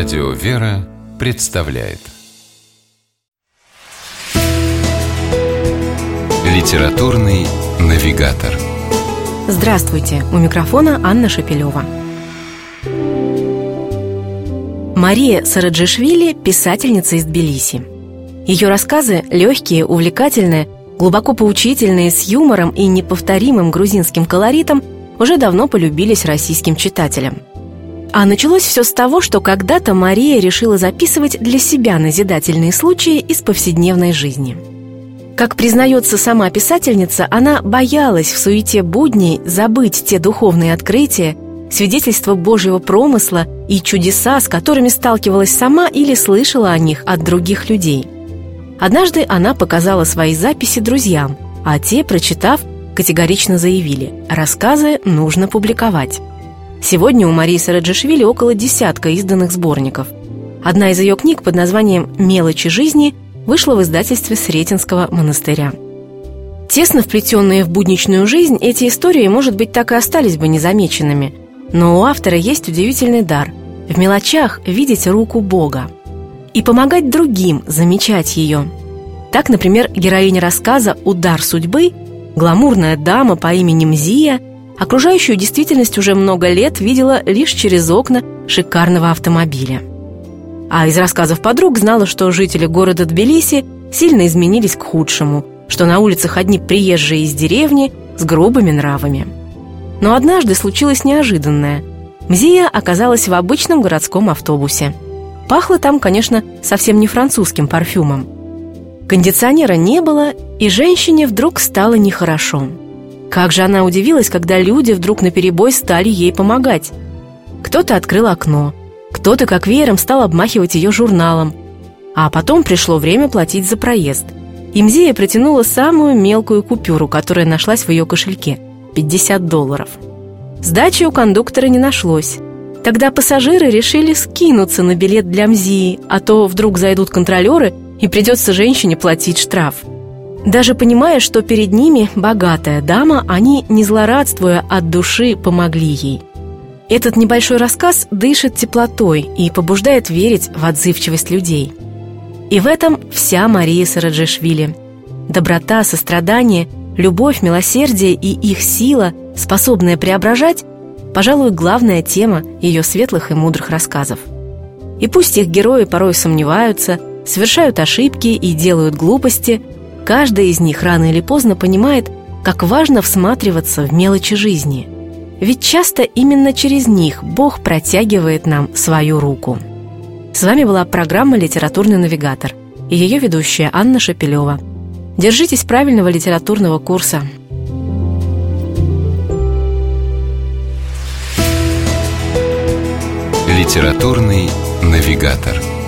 Радио «Вера» представляет Литературный навигатор Здравствуйте! У микрофона Анна Шапилева. Мария Сараджишвили – писательница из Тбилиси. Ее рассказы легкие, увлекательные, глубоко поучительные, с юмором и неповторимым грузинским колоритом уже давно полюбились российским читателям – а началось все с того, что когда-то Мария решила записывать для себя назидательные случаи из повседневной жизни. Как признается сама писательница, она боялась в суете будней забыть те духовные открытия, свидетельства Божьего промысла и чудеса, с которыми сталкивалась сама или слышала о них от других людей. Однажды она показала свои записи друзьям, а те, прочитав, категорично заявили – рассказы нужно публиковать. Сегодня у Марии Сараджишвили около десятка изданных сборников. Одна из ее книг под названием «Мелочи жизни» вышла в издательстве Сретенского монастыря. Тесно вплетенные в будничную жизнь, эти истории, может быть, так и остались бы незамеченными. Но у автора есть удивительный дар – в мелочах видеть руку Бога и помогать другим замечать ее. Так, например, героиня рассказа «Удар судьбы» – гламурная дама по имени Мзия – окружающую действительность уже много лет видела лишь через окна шикарного автомобиля. А из рассказов подруг знала, что жители города Тбилиси сильно изменились к худшему, что на улицах одни приезжие из деревни с грубыми нравами. Но однажды случилось неожиданное. Мзия оказалась в обычном городском автобусе. Пахло там, конечно, совсем не французским парфюмом. Кондиционера не было, и женщине вдруг стало нехорошо – как же она удивилась, когда люди вдруг наперебой стали ей помогать. Кто-то открыл окно, кто-то как веером стал обмахивать ее журналом. А потом пришло время платить за проезд. И Мзея протянула самую мелкую купюру, которая нашлась в ее кошельке – 50 долларов. Сдачи у кондуктора не нашлось. Тогда пассажиры решили скинуться на билет для Мзии, а то вдруг зайдут контролеры и придется женщине платить штраф – даже понимая, что перед ними богатая дама, они, не злорадствуя от души, помогли ей. Этот небольшой рассказ дышит теплотой и побуждает верить в отзывчивость людей. И в этом вся Мария Сараджишвили. Доброта, сострадание, любовь, милосердие и их сила, способная преображать, пожалуй, главная тема ее светлых и мудрых рассказов. И пусть их герои порой сомневаются, совершают ошибки и делают глупости – Каждый из них рано или поздно понимает, как важно всматриваться в мелочи жизни. Ведь часто именно через них Бог протягивает нам свою руку. С вами была программа «Литературный навигатор» и ее ведущая Анна Шапилева. Держитесь правильного литературного курса. «Литературный навигатор»